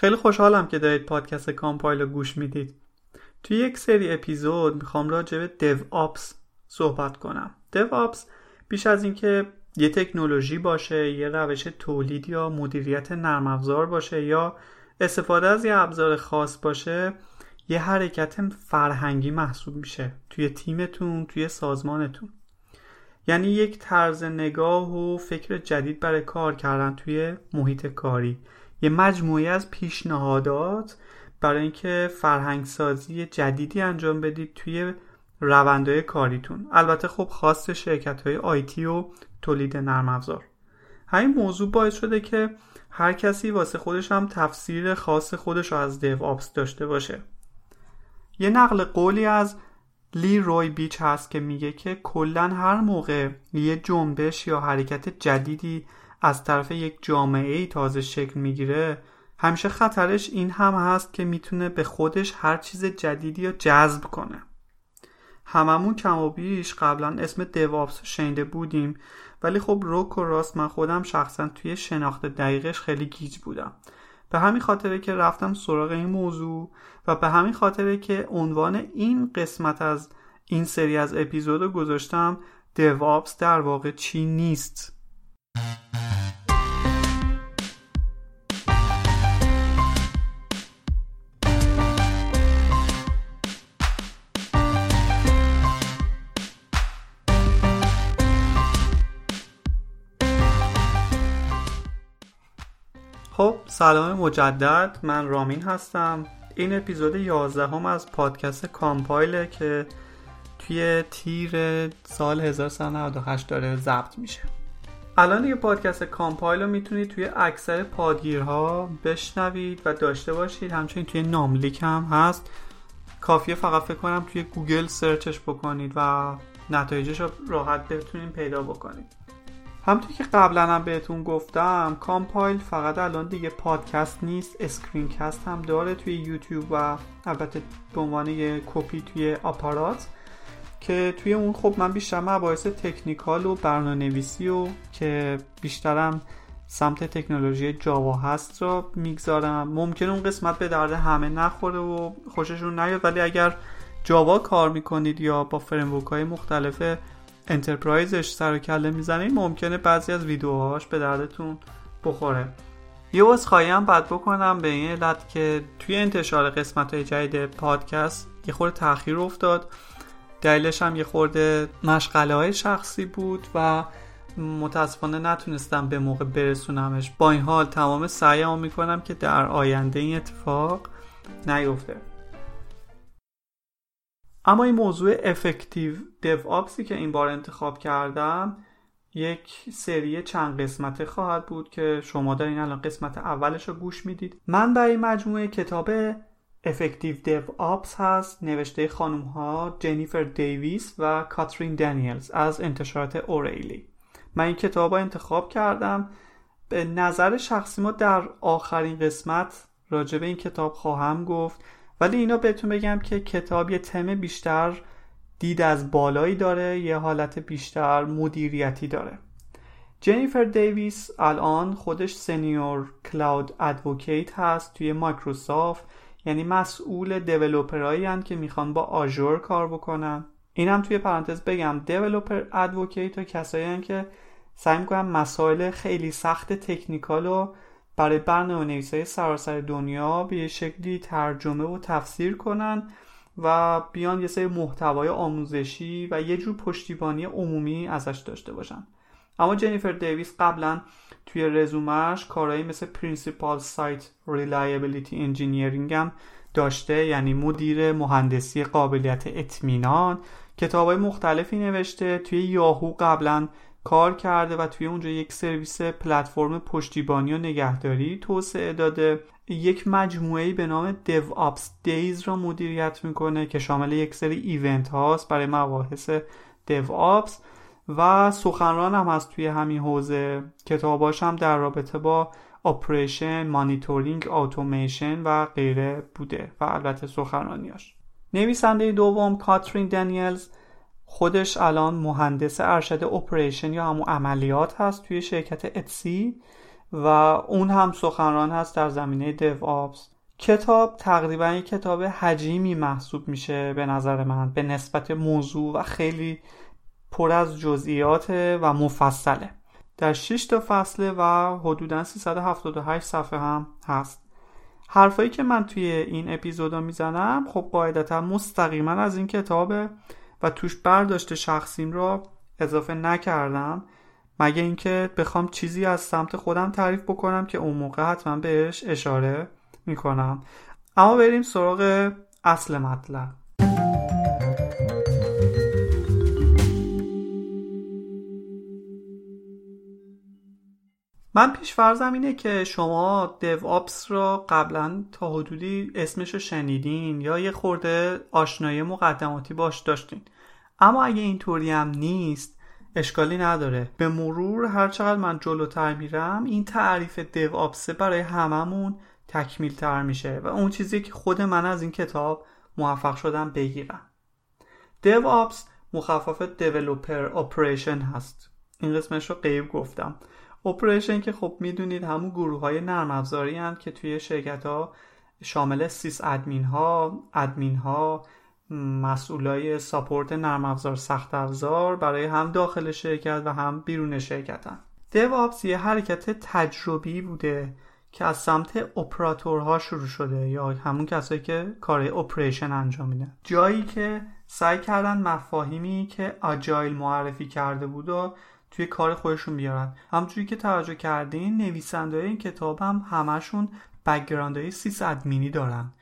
خیلی خوشحالم که دارید پادکست کامپایل رو گوش می‌دید. توی یک سری اپیزود می‌خوام راجع به دیو آپس صحبت کنم. دیو آپس بیش از اینکه یه تکنولوژی باشه یه روش تولید یا مدیریت نرم افزار باشه یا استفاده از یه ابزار خاص باشه یه حرکت فرهنگی محسوب میشه توی تیمتون توی سازمانتون. یعنی یک طرز نگاه و فکر جدید برای کار کردن توی محیط کاری. یه مجموعی از پیشنهادات برای اینکه فرهنگ سازی جدیدی انجام بدید توی روندهای کاریتون. البته خب خاص شرکت های آیتی و تولید نرم افزار. همین موضوع باعث شده که هر کسی واسه خودش هم تفسیر خاص خودش رو از دیو آپس داشته باشه. یه نقل قولی از لی روی بیچ هست که میگه که کلا هر موقع یه جنبش یا حرکت جدیدی از طرف یک جامعه تازه شکل می‌گیره همیشه خطرش این هم هست که می‌تونه به خودش هر چیز جدیدی رو جذب کنه. هممون کم و بیش قبلا اسم دوابس شنیده بودیم ولی خب روک و راست من خودم شخصا توی شناخت دقیقش خیلی گیج بودم. به همین خاطره که رفتم سراغ این موضوع و به همین خاطره که عنوان این قسمت از این سری از اپیزود رو گذاشتم دوابس در واقع چی نیست. خب سلام مجدد. من رامین هستم. این اپیزود 11 هم از پادکست کامپایله که توی تیر سال 1398 داره ضبط میشه. الان دیگه پادکست کامپایل رو می‌تونید توی اکثر پادگیرها بشنوید و داشته باشید. همچنین توی ناملیک هم هست. کافیه فقط فکر کنم توی گوگل search ش بکنید و نتایجش رو راحت بتونید پیدا بکنید. همونطور که قبلا هم بهتون گفتم کامپایل فقط الان دیگه پادکست نیست screencast هم داره توی یوتیوب و البته به عنوان یه کپی توی آپارات. که توی اون خب من بیشتر مباحث technical و برنامه نویسی و که بیشترم سمت تکنولوژی Java هست رو می‌گذارم. ممکن اون قسمت به درد همه نخوره و خوششون نیاد ولی اگر Java کار می‌کنید یا با framework های مختلف enterprise ش سر و کله می‌زنید ممکنه بعضی از ویدیوهاش به دردتون بخوره. یه عذرخواهی هم بد بکنم به این علت که توی انتشار قسمت های جدید پادکست یه خورده تاخیر افتاد. دلیلش هم یه خورده مشغله های شخصی بود و متاسفانه نتونستم به موقع برسونمش. با این حال تمام سعیم می‌کنم که در آینده این اتفاق نیفته. اما این موضوع افکتیو دیو آپسی که این بار انتخاب کردم یک سری چند قسمته خواهد بود که شما دارین الان قسمت اولش رو گوش می‌دید. من برای مجموعه کتاب افکتیو دیو آپس هست نوشته خانم ها جنیفر دیویس و کاترین دانیلز از انتشارات اوریلی من این کتاب رو انتخاب کردم. به نظر شخصی ما در آخرین قسمت راجع به این کتاب خواهم گفت. ولی اینا بهتون بگم که کتاب یه تم بیشتر دید از بالایی داره یه حالت بیشتر مدیریتی داره. جنیفر دیویس الان خودش senior cloud advocate هست توی مایکروسافت. یعنی مسئول developer ایی که می‌خوان با Azure کار بکنن. اینم توی پرانتز بگم developer advocate ها کسایی که سعی می‌کنن مسائل خیلی سخت technical رو برای برنامه نویس های سراسر دنیا به یه شکلی ترجمه و تفسیر کنن و بیان یه سری محتوای آموزشی و یه جور پشتیبانی عمومی ازش داشته باشن. اما جنیفر دیویس قبلا توی رزومش کارهایی مثل principal site reliability engineering هم داشته یعنی مدیر مهندسی قابلیت اطمینان. کتابای مختلفی نوشته توی یاهو قبلا کار کرده و توی اونجا یک سرویس پلتفرم پشتیبانی و نگهداری توسعه داده. یک مجموعه به نام DevOps Days را مدیریت می‌کنه که شامل یک سری event هاست برای مباحث DevOps. و سخنران هم هست توی همین حوزه. کتاباش هم در رابطه با operation، monitoring، اتوماسیون و غیره بوده و البته سخنرانیاش. نویسنده دوم کاترین دانیلز خودش الان مهندس ارشد operation یا همون عملیات هست توی شرکت Etsy و اون هم سخنران هست در زمینه دیو کتاب تقریبا یک کتاب حجیمی محسوب میشه به نظر من به نسبت موضوع و خیلی پر از جزئیات و مفصله. در 6 تا فصله و حدودا 378 صفحه هم هست. حرفایی که من توی این اپیزودا می‌زنم خب قاعدتا مستقیما از این کتابه و توش برداشت شخصیم را اضافه نکردم. مگه اینکه بخوام چیزی از سمت خودم تعریف بکنم که اون موقع حتما بهش اشاره می‌کنم. اما بریم سراغ اصل مطلب. من پیش فرضم اینه که شما دیو آپس را قبلا تا حدودی اسمش رو شنیدین یا یه خورده آشنایی مقدماتی باش داشتین. اما اگه اینطوری هم نیست اشکالی نداره. به مرور هر چقدر من جلوتر میرم این تعریف DevOps برای هممون تکمیل تر میشه و اون چیزی که خود من از این کتاب موفق شدم بگیرم. DevOps مخفف developer operation هست. این قسمش رو غیب گفتم. operation که خب می‌دونید همون گروه های نرم افزاری هست که توی شرکت ها شامل sysadmin ها ادمین ها مسئولای ساپورت نرم افزار سخت افزار برای هم داخل شرکت و هم بیرون شرکت هم. آپس یه حرکت تجربی بوده که از سمت اپراتورها شروع شده یا همون کسایی که کار اپریشن انجام میدن جایی که سعی کردن مفاهیمی که آجایل معرفی کرده بود و توی کار خودشون بیارن. همونجوری که توجه کردین نویسنده این کتاب هم همشون background های sysadmin ی دارن.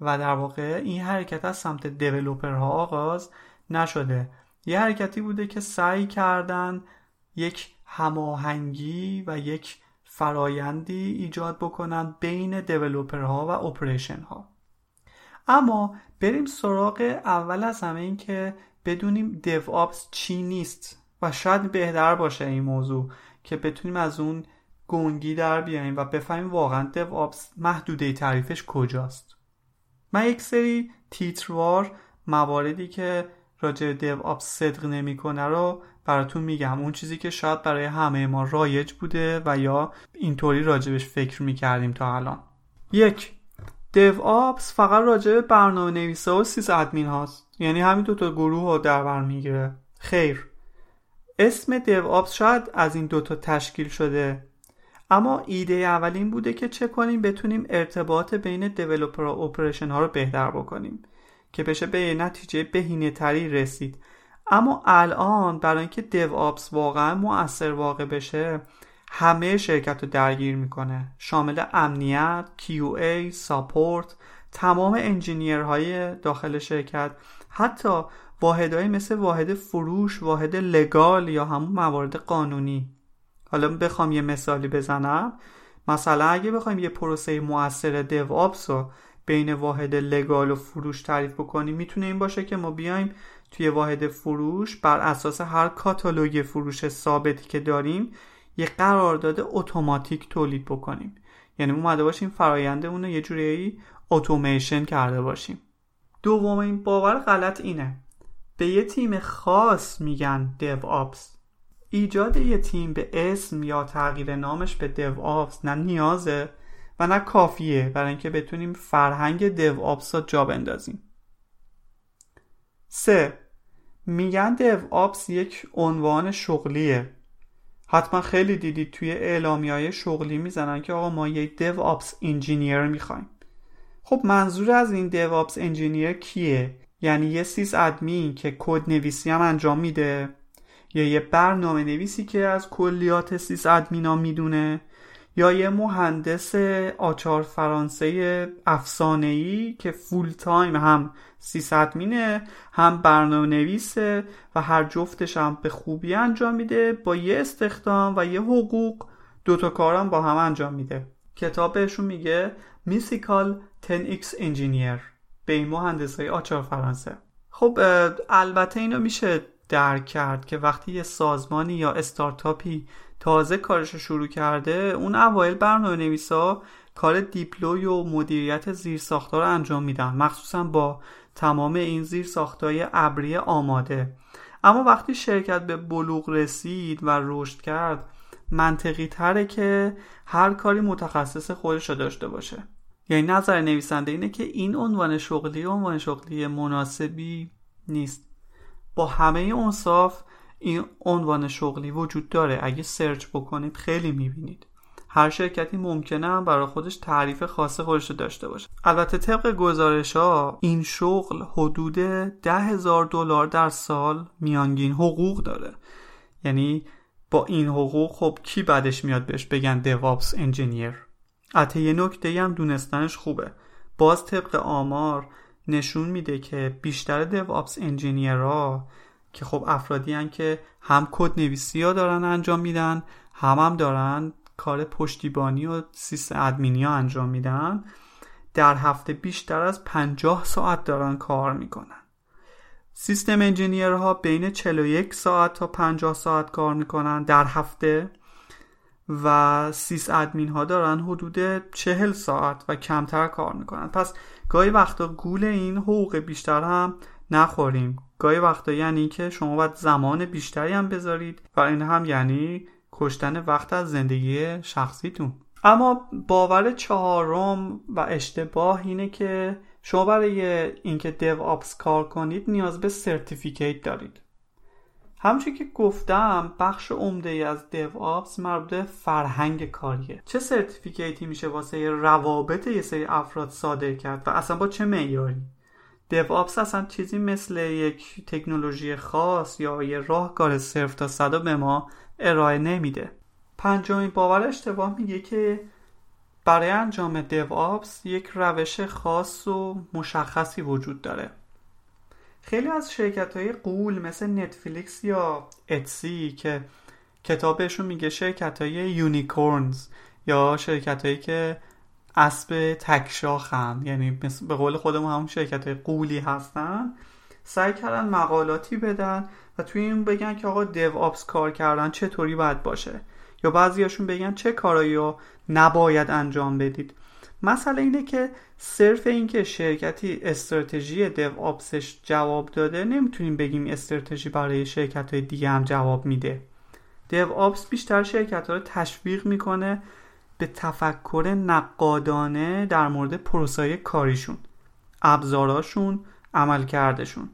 و در واقع این حرکت از سمت developer ها آغاز نشده. یه حرکتی بوده که سعی کردن یک هماهنگی و یک فرایندی ایجاد بکنن بین developer ها و operation ها اما بریم سراغ اول از همه این که بدونیم DevOps چی نیست. و شاید بهتر باشه این موضوع که بتونیم از اون گنگی در بیاییم و بفهمیم واقعا دیو آپس محدوده تعریفش کجاست. من یک سری تیتروار مواردی که راجع دیو آپس صدق نمی‌کنه رو براتون میگم. اون چیزی که شاید برای همه ما رایج بوده و یا اینطوری راجبش فکر می‌کردیم تا الان. یک دیو آپس فقط راجع برنامه نویسه و سیز ادمین هاست. یعنی همین دوتا گروه رو در بر می‌گیره. خیر. اسم DevOps شاید از این دوتا تشکیل شده. اما ایده اول این بوده که چه کنیم بتونیم ارتباط بین developer و operation ها رو بهتر بکنیم که بشه به نتیجه بهینه تری رسید. اما الان برای اینکه DevOps واقعا مؤثر واقع بشه همه شرکت رو درگیر می‌کنه. شامل امنیت، QA، support تمام engineer های داخل شرکت. حتی واحدهایی مثل واحد فروش واحد لگال یا همون موارد قانونی. حالا بخوام یه مثالی بزنم. مثلا اگه بخوایم یه پروسه موثر دیو آپس رو بین واحد لگال و فروش تعریف بکنیم می‌تونه این باشه که ما بیایم توی واحد فروش بر اساس هر کاتالوگ فروش ثابتی که داریم یه قرارداد اتوماتیک تولید بکنیم. یعنی اومده باشیم فراینده اون رو یه جوری اتوماسیون کرده باشیم. دومین باور غلط اینه. به یه تیم خاص میگن دیو آپس ایجاد یه تیم به اسم یا تغییر نامش به دیو آپس نه نیازه و نه کافیه برای اینکه بتونیم فرهنگ دیو آپس رو جا بندازیم. سه میگن دیو آپس یک عنوان شغلیه. حتما خیلی دیدید توی اعلامی های شغلی می‌زنن که آقا ما یک دیو آپس انجینیر می‌خوایم. خب منظور از این DevOps engineer کیه؟ یعنی یه sysadmin که کد نویسی هم انجام میده. یا یه برنامه نویسی که از کلیات sysadmin ا می‌دونه. یا یه مهندس آچار فرانسه ای که full time هم sysadmin ه هم برنامه نویسه و هر جفتش هم به خوبی انجام میده. با یه استخدام و یه حقوق دوتا کارم با هم انجام میده. کتاب بهشون میگه mythical 10x engineer به این مهندس های آچار فرانسه. خب البته اینو میشه درک کرد که وقتی یه سازمانی یا استارتاپی تازه کارش رو شروع کرده اون اوایل برنامه نویسا کار deploy و مدیریت زیر رو انجام میدن مخصوصا با تمام این زیر ساختای ابری آماده. اما وقتی شرکت به بلوغ رسید و رشد کرد منطقی تره که هر کاری متخصص خودش رو داشته باشه. یعنی نظر نویسنده اینه که این عنوان شغلی عنوان شغلی مناسبی نیست. با همه اونصاف این عنوان شغلی وجود داره. اگه سرچ بکنید خیلی می‌بینید. هر شرکتی ممکنه هم برای خودش تعریف خاص خودش داشته باشه. البته طبق گزارش ها این شغل حدود ده هزار دلار در سال میانگین حقوق داره. یعنی با این حقوق خب کی بعدش میاد بهش بگن دیوابس انجینیر البته یه نکته هم دونستنش خوبه. باز طبق آمار نشون میده که بیشتر دیوابس ها که خب افرادی هن که هم کد نویسی ها دارن انجام میدن هم هم دارن کار پشتیبانی و سیستم ادمینی ها انجام میدن در هفته بیشتر از 50 ساعت دارن کار می‌کنن. سیستم انجینیرها بین 41 ساعت تا 50 ساعت کار می‌کنن در هفته. و سیس ادمین ها دارن حدود 40 ساعت و کمتر کار می‌کنن. پس گاهی وقتا گول این حقوق بیشتر هم نخوریم. گاهی وقتا یعنی که شما باید زمان بیشتری هم بذارید و این هم یعنی کشتن وقت از زندگی شخصیتون. اما باور چهارم و اشتباه اینه که شما برای اینکه DevOps کار کنید نیاز به certificate دارید. همچون که گفتم بخش عمده ای از DevOps مربوط فرهنگ کاریه. چه certificate ی میشه واسه روابط یه سری افراد صادر کرد و اصلا با چه معیاری؟ DevOps اصلا چیزی مثل یک تکنولوژی خاص یا یه راهکار صرف تا صدا به ما ارائه نمیده. پنجمین باور اشتباه میگه که برای انجام DevOps یک روش خاص و مشخصی وجود داره. خیلی از شرکت های غول مثل نتفلیکس یا اتسی که کتابشون میگه شرکت های unicorns یا شرکت هایی که اسب تکشاخن یعنی به قول خودمون همون شرکت های غولی هستن سعی کردن مقالاتی بدن و توی این بگن که آقا دیو آپس کار کردن چطوری باید باشه. یا بعضیاشون بگن چه کارایی رو نباید انجام بدید. مسئله اینه که صرف اینکه شرکتی استراتژی دیو آپسش جواب داده نمی‌تونیم بگیم استراتژی برای شرکت های دیگه هم جواب میده. دیو آپس بیشتر شرکت ها رو تشویق می‌کنه به تفکر نقادانه در مورد پروسای کاریشون ابزاراشون عملکردشون.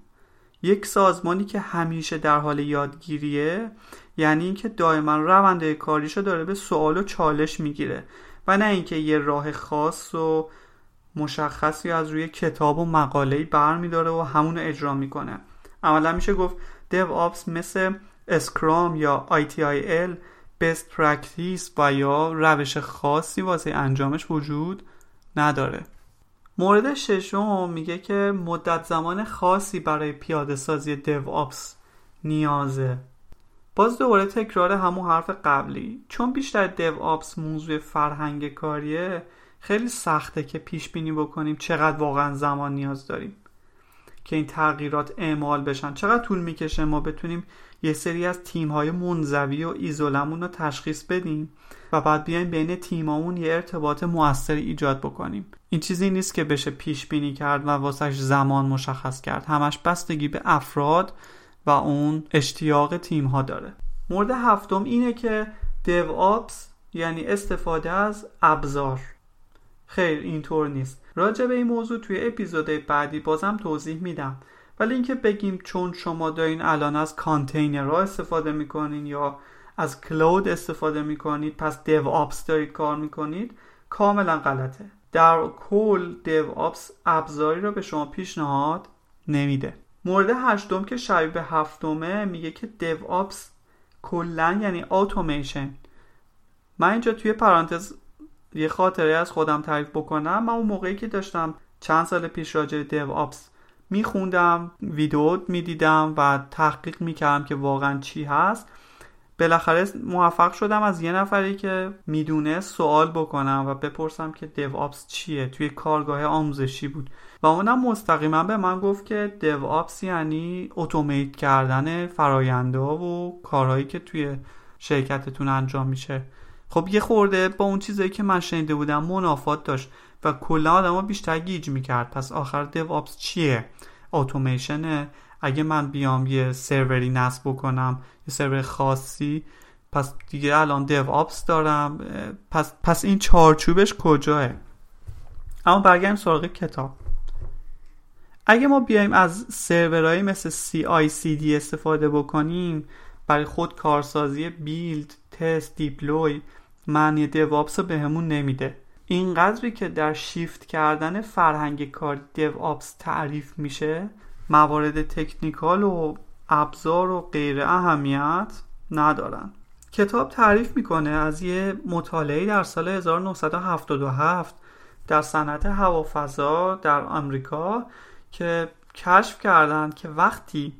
یک سازمانی که همیشه در حال یادگیریه یعنی اینکه دائما رونده کاریشو داره به سوال و چالش می‌گیره. نه اینکه یه راه خاص و مشخصی از روی کتاب و مقاله برمیداره و همون رو اجرا می‌کنه. عملا میشه گفت دیو آپس مثل اسکرام یا ITIL best practice و یا روش خاصی واسه انجامش وجود نداره. مورد ششم میگه که مدت زمان خاصی برای پیاده سازی دیو آپس نیازه. باز دوباره تکرار همون حرف قبلی. چون بیشتر دیو آپس موضوع فرهنگ کاریه خیلی سخته که پیش بینی بکنیم چقدر واقعا زمان نیاز داریم که این تغییرات اعمال بشن. چقدر طول می‌کشه ما بتونیم یه سری از تیم های منزوی و ایزولمون رو تشخیص بدیم و بعد بیایم بین تیمامون یه ارتباط موثری ایجاد بکنیم. این چیزی نیست که بشه پیش بینی کرد و واسش زمان مشخص کرد. همش بستگی به افراد و اون اشتیاق تیم ها داره. مورد هفتم اینه که دیو آپس یعنی استفاده از ابزار. خیر اینطور نیست. راجع به این موضوع توی اپیزود بعدی بازم توضیح میدم. ولی اینکه بگیم چون شما دارین الان از کانتینرها استفاده می‌کنین یا از کلود استفاده می‌کنید پس دیو آپس دارید کار می‌کنید کاملا غلطه. در کل دیو آپس ابزاری را به شما پیشنهاد نمیده. مورد هشتم که شبیه به هفتمه میگه که دیو آپس کلا یعنی اتوماسیون من اینجا توی پرانتز یه خاطره از خودم تعریف بکنم. من اون موقعی که داشتم چند سال پیش راجع دیو آپس میخوندم ویدیو می‌دیدم و تحقیق می‌کردم که واقعا چی هست. بالاخره موفق شدم از یه نفری که می‌دونه سوال بکنم و بپرسم که دیو آپس چیه. توی کارگاه آموزشی بود. و اونم مستقیما به من گفت که دیو آپس یعنی اتومیت کردن فراینده و کارهایی که توی شرکتتون انجام میشه. خب یه خورده با اون چیزایی که من شنیده بودم منافات داشت و کلا آدما بیشتر گیج می‌کرد. پس آخر دیو آپس چیه؟ اتوماسیونه اگه من بیام یه سروری نصب بکنم یه سرور خاصی پس دیگه الان دیو آپس دارم پس, پس این چارچوبش کجاه اما برگردیم سراغ کتاب. اگه ما بیایم از سرورهایی مثل CICD استفاده بکنیم برای خود کارسازی بیلد تست دیپلوی معنی دیوآپس رو بهمون نمیده. اینقدری که در شیفت کردن فرهنگ کار آپس تعریف میشه موارد تکنیکال و ابزار و غیر اهمیت ندارن. کتاب تعریف می‌کنه از یه مطالعه در سال 1977 در صنعت هوافضا در آمریکا که کشف کردند که وقتی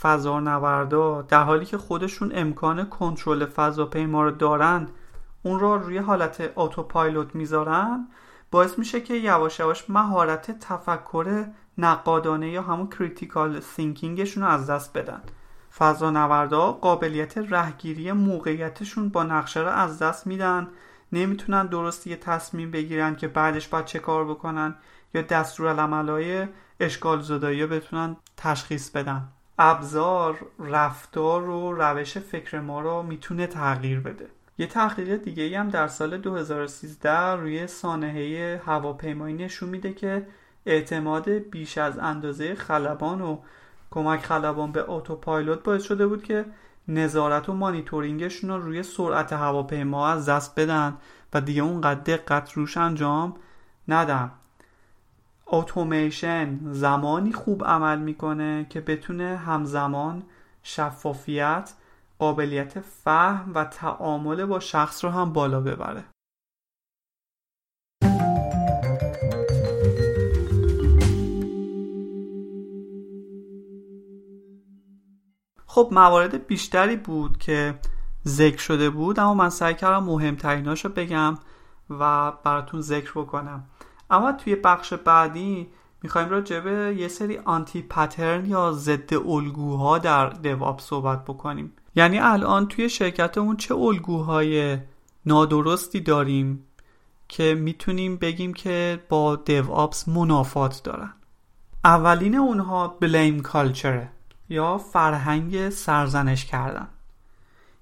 فضانوردا در حالی که خودشون امکان کنترل فضاپیما رو دارن اون رو روی حالت اتوپایلوت می‌ذارن باعث میشه که یواش یواش مهارت تفکر نقادانه یا همون critical thinking شون رو از دست بدن. فضانوردا قابلیت رهگیری موقعیتشون با نقشه رو از دست میدن نمی‌تونن درست یه تصمیم بگیرن که بعدش باید چه کار بکنن. یا دستورالعملهای اشکال زدایی بتونن تشخیص بدن. ابزار رفتار و روش فکر ما رو می‌تونه تغییر بده. یه تحقیق دیگه ای هم در سال 2013 روی سانحه هواپیمایی نشون میده که اعتماد بیش از اندازه خلبان و کمک خلبان به اتوپایلوت باعث شده بود که نظارت و مانیتورینگشون رو روی سرعت هواپیما از دست بدن و دیگه اونقدر دقت روش انجام ندن. اتومیشن زمانی خوب عمل می‌کنه که بتونه همزمان شفافیت قابلیت فهم و تعامل با شخص رو هم بالا ببره. خب موارد بیشتری بود که ذکر شده بود اما من سعی کردم مهمتریناشو بگم و براتون ذکر بکنم. اما توی بخش بعدی می‌خوایم راجع به یه سری آنتی پترن یا ضد الگوها در دواب صحبت بکنیم. یعنی الان توی شرکتمون چه الگوهای نادرستی داریم که می‌تونیم بگیم که با آپس منافات دارن؟ اولین اونها بلیم کالچره یا فرهنگ سرزنش کردن.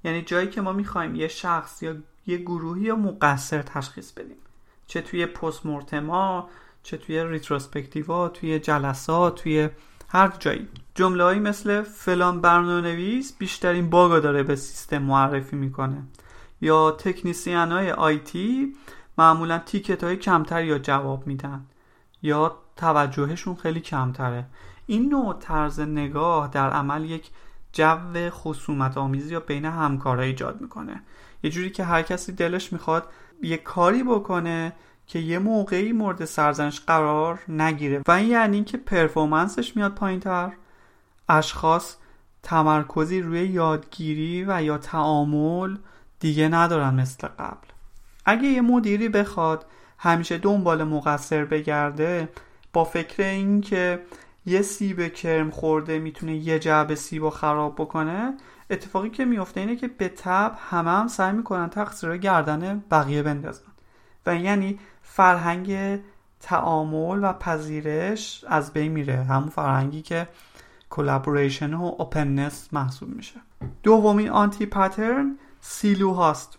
یعنی جایی که ما می‌خوایم یه شخص یا یه گروهی یا مقصر تشخیص بدیم. چه توی پست مورتما چه توی ریتروسپکتیوا توی جلسات توی هر جایی. جمله هایی مثل فلان برنامه نویس بیشترین باگا داره به سیستم معرفی می‌کنه. یا تکنیسیان های آیتی معمولا تیکت های کمتر یا جواب میدن. یا توجهشون خیلی کمتره. این نوع طرز نگاه در عمل یک جو خصومت آمیزی یا بین همکارا ایجاد می‌کنه. یه جوری که هر کسی دلش می‌خواد یه کاری بکنه که یه موقعی مورد سرزنش قرار نگیره. و این یعنی که پرفورمنسش میاد پایین تر اشخاص تمرکزی روی یادگیری و یا تعامل دیگه ندارن مثل قبل. اگه یه مدیری بخواد همیشه دنبال مقصر بگرده با فکر این که یه سیب کرم خورده می‌تونه یه جعب سیب رو خراب بکنه اتفاقی که میفته اینه که به تبع همه هم سعی می‌کنن تقصیر گردن بقیه بندازن. و یعنی فرهنگ تعامل و پذیرش از بین میره. همون فرهنگی که collaboration و openness محسوب میشه. دومین anti-pattern سیلو هاست.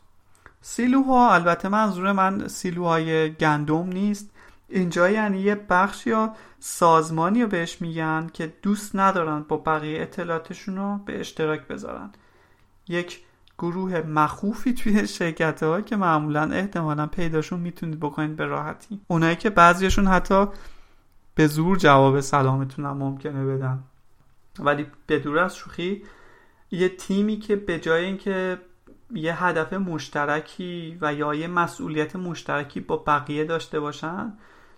سیلوها البته منظور من سیلوهای گندم نیست. اینجا یعنی یه بخش یا سازمانی رو بهش میگن که دوست ندارن با بقیه اطلاعاتشون رو به اشتراک بذارن. یک گروه مخوفی توی شرکت ها که معمولا احتمالا پیداشون می‌تونید بکنید به راحتی. اونایی که بعضیشون حتی به زور جواب سلامتون هم ممکنه بدن. ولی به دور از شوخی یه تیمی که به جای اینکه یه هدف مشترکی و یا یه مسئولیت مشترکی با بقیه داشته باشن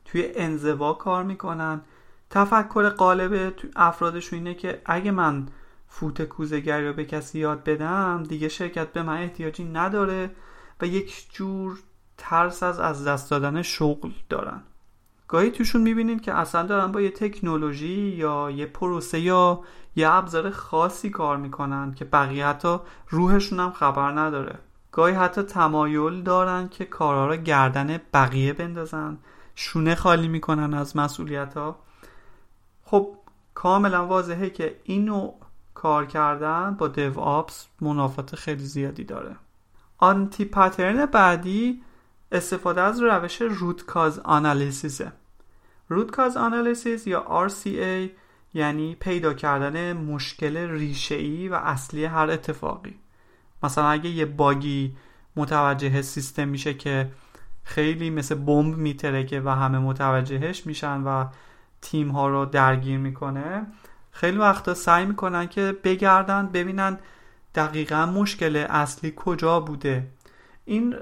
توی انزوا کار می‌کنن. تفکر قالب افرادشون اینه که اگه من فوت کوزگری رو به کسی یاد بدم دیگه شرکت به من احتیاجی نداره و یک جور ترس از از دست دادن شغل دارن. گاهی توشون می‌بینید که اصلا دارن با یه تکنولوژی یا یه پروسه یا یه ابزار خاصی کار می‌کنن که بقیه حتی روحشون هم خبر نداره. گاهی حتی تمایل دارن که کارها رو گردن بقیه بندازن. شونه خالی می‌کنن از مسئولیت ها خب کاملا واضحه که این نوع کار کردن با دیو آپس منافات خیلی زیادی داره. آنتی پترن بعدی استفاده از روش روت کاز آنالیسیسه روت کاز یا RCA یعنی پیدا کردن مشکل ریشه‌ای و اصلی هر اتفاقی. مثلا اگه یه باگی متوجه سیستم میشه که خیلی مثل بمب میترکه و همه متوجهش میشن و تیم ها رو درگیر می‌کنه. خیلی وقتا سعی می‌کنن که بگردن ببینن دقیقا مشکل اصلی کجا بوده. این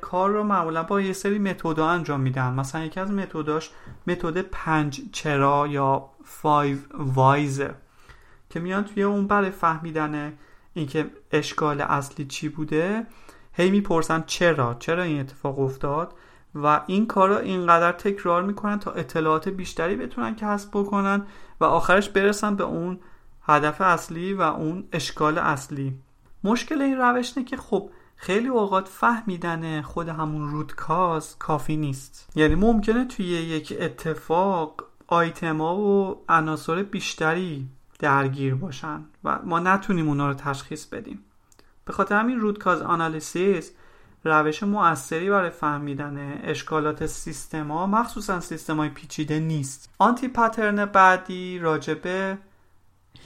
کار رو معمولا با یه سری متودا انجام میدن. مثلا یکی از متداش متد پنج چرا یا 5 وایزه که میان توی اون برای فهمیدن اینکه اشکال اصلی چی بوده. هی می‌پرسن چرا؟ چرا این اتفاق افتاد؟ و این کار رو اینقدر تکرار می‌کنن تا اطلاعات بیشتری بتونن کسب بکنن و آخرش برسن به اون هدف اصلی و اون اشکال اصلی. مشکل این روش که خب خیلی اوقات فهمیدن خود همون رود کاز کافی نیست. یعنی ممکنه توی یک اتفاق آیتما و عناصر بیشتری درگیر باشن و ما نتونیم اونا رو تشخیص بدیم. به خاطر همین root cause analysis روش مؤثری برای فهمیدن اشکالات سیستما مخصوصا سیستمای پیچیده نیست. anti-pattern بعدی راجبه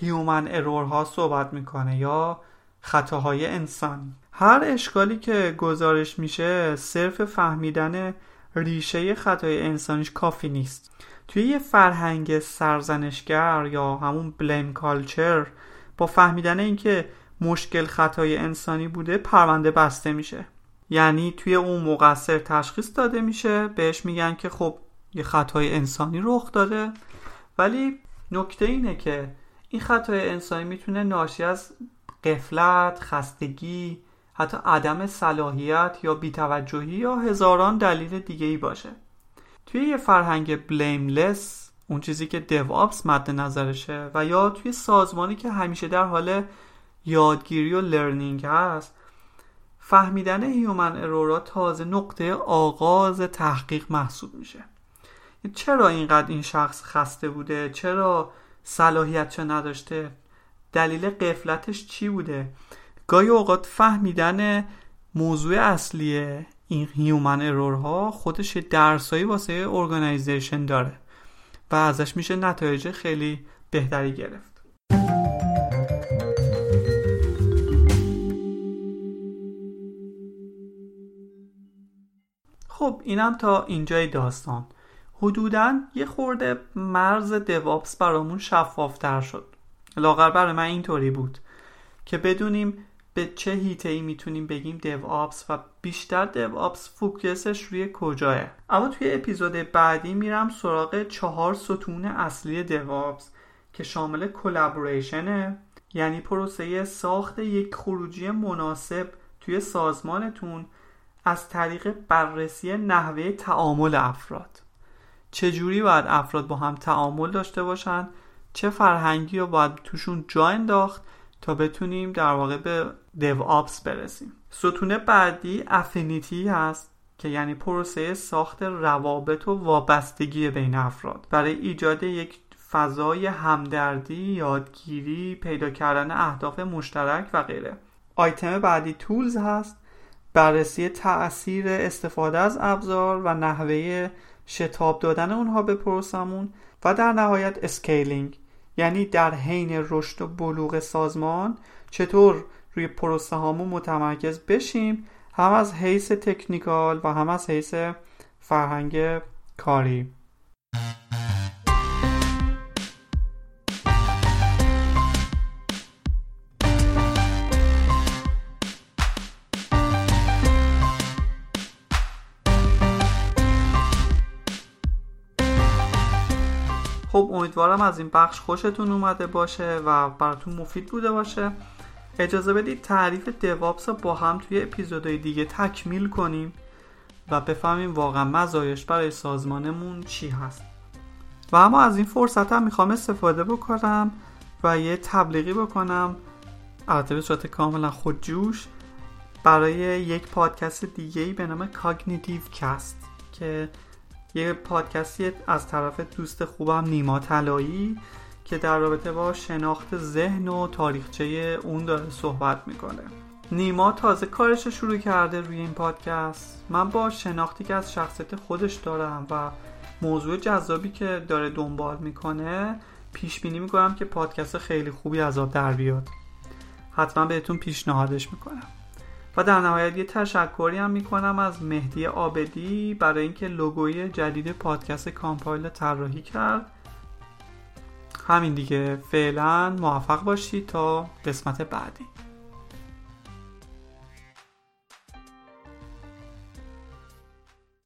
human error ها صحبت می‌کنه یا خطاهای انسانی هر اشکالی که گزارش میشه صرف فهمیدن ریشه خطای انسانیش کافی نیست. توی یه فرهنگ سرزنشگر یا همون blame culture با فهمیدن اینکه مشکل خطای انسانی بوده پرونده بسته میشه. یعنی توی اون مقصر تشخیص داده میشه بهش میگن که خب یه خطای انسانی رخ داده. ولی نکته اینه که این خطای انسانی می‌تونه ناشی از قفلت، خستگی، حتی عدم صلاحیت یا بیتوجهی یا هزاران دلیل دیگه ای باشه. توی یه فرهنگ بلیملس اون چیزی که دیوآپس مد نظرشه و یا توی سازمانی که همیشه در حال یادگیری و learning هست فهمیدن human error ا تازه نقطه آغاز تحقیق محسوب میشه. چرا اینقدر این شخص خسته بوده؟ چرا صلاحیت نداشته؟ دلیل غفلتش چی بوده؟ گاهی اوقات فهمیدن موضوع اصلی این human error ها خودش درسایی واسه organization داره و ازش میشه نتایج خیلی بهتری گرفت. خب اینم تا اینجای داستان. حدودا یه خورده مرز دوابس برامون شفافتر شد. لاغر برای من اینطوری بود که بدونیم به چه هیته ای می‌تونیم بگیم دیو آپس و بیشتر دیو آپس فوکسش روی کجاه اما توی اپیزود بعدی میرم سراغ چهار ستون اصلی دیو آپس که شامل کلابوریشنه یعنی پروسه ساخت یک خروجی مناسب توی سازمانتون از طریق بررسی نحوه تعامل افراد. چجوری باید افراد با هم تعامل داشته باشن چه فرهنگی رو باید توشون جا انداخت تا بتونیم در واقع به دیو آپس برسیم؟ ستون بعدی افینیتی هست که یعنی پروسه ساخت روابط و وابستگی بین افراد. برای ایجاد یک فضای همدردی، یادگیری، پیدا کردن اهداف مشترک و غیره. آیتم بعدی tools هست بررسی تاثیر استفاده از ابزار و نحوه شتاب دادن اونها به پروسمون و در نهایت scaling یعنی در حین رشد و بلوغ سازمان چطور روی پروسه هامون متمرکز بشیم هم از حیث technical و هم از حیث فرهنگ کاری. خب امیدوارم از این بخش خوشتون اومده باشه و براتون مفید بوده باشه. اجازه بدید تعریف DevOps رو با هم توی اپیزودهای دیگه تکمیل کنیم و بفهمیم واقعا مزایاش برای سازمانمون چی هست. و اما از این فرصت هم می‌خوام استفاده بکنم و یه تبلیغی بکنم. البته به صورت کاملا خودجوش برای یک پادکست دیگه به نام Cognitive Cast که یه پادکستی از طرف دوست خوبم نیما طلایی که در رابطه با شناخت ذهن و تاریخچه اون داره صحبت می‌کنه. نیما تازه کارش شروع کرده روی این پادکست. من با شناختی که از شخصیت خودش دارم و موضوع جذابی که داره دنبال می‌کنه پیش بینی می‌کنم که پادکست خیلی خوبی از آب در بیاد. حتما بهتون پیشنهادش می‌کنم. و در نهایت یه تشکری هم می‌کنم از مهدی آبدی برای اینکه لوگوی جدید پادکست کامپایل طراحی کرد. همین دیگه فعلا موفق باشید تا قسمت بعدی.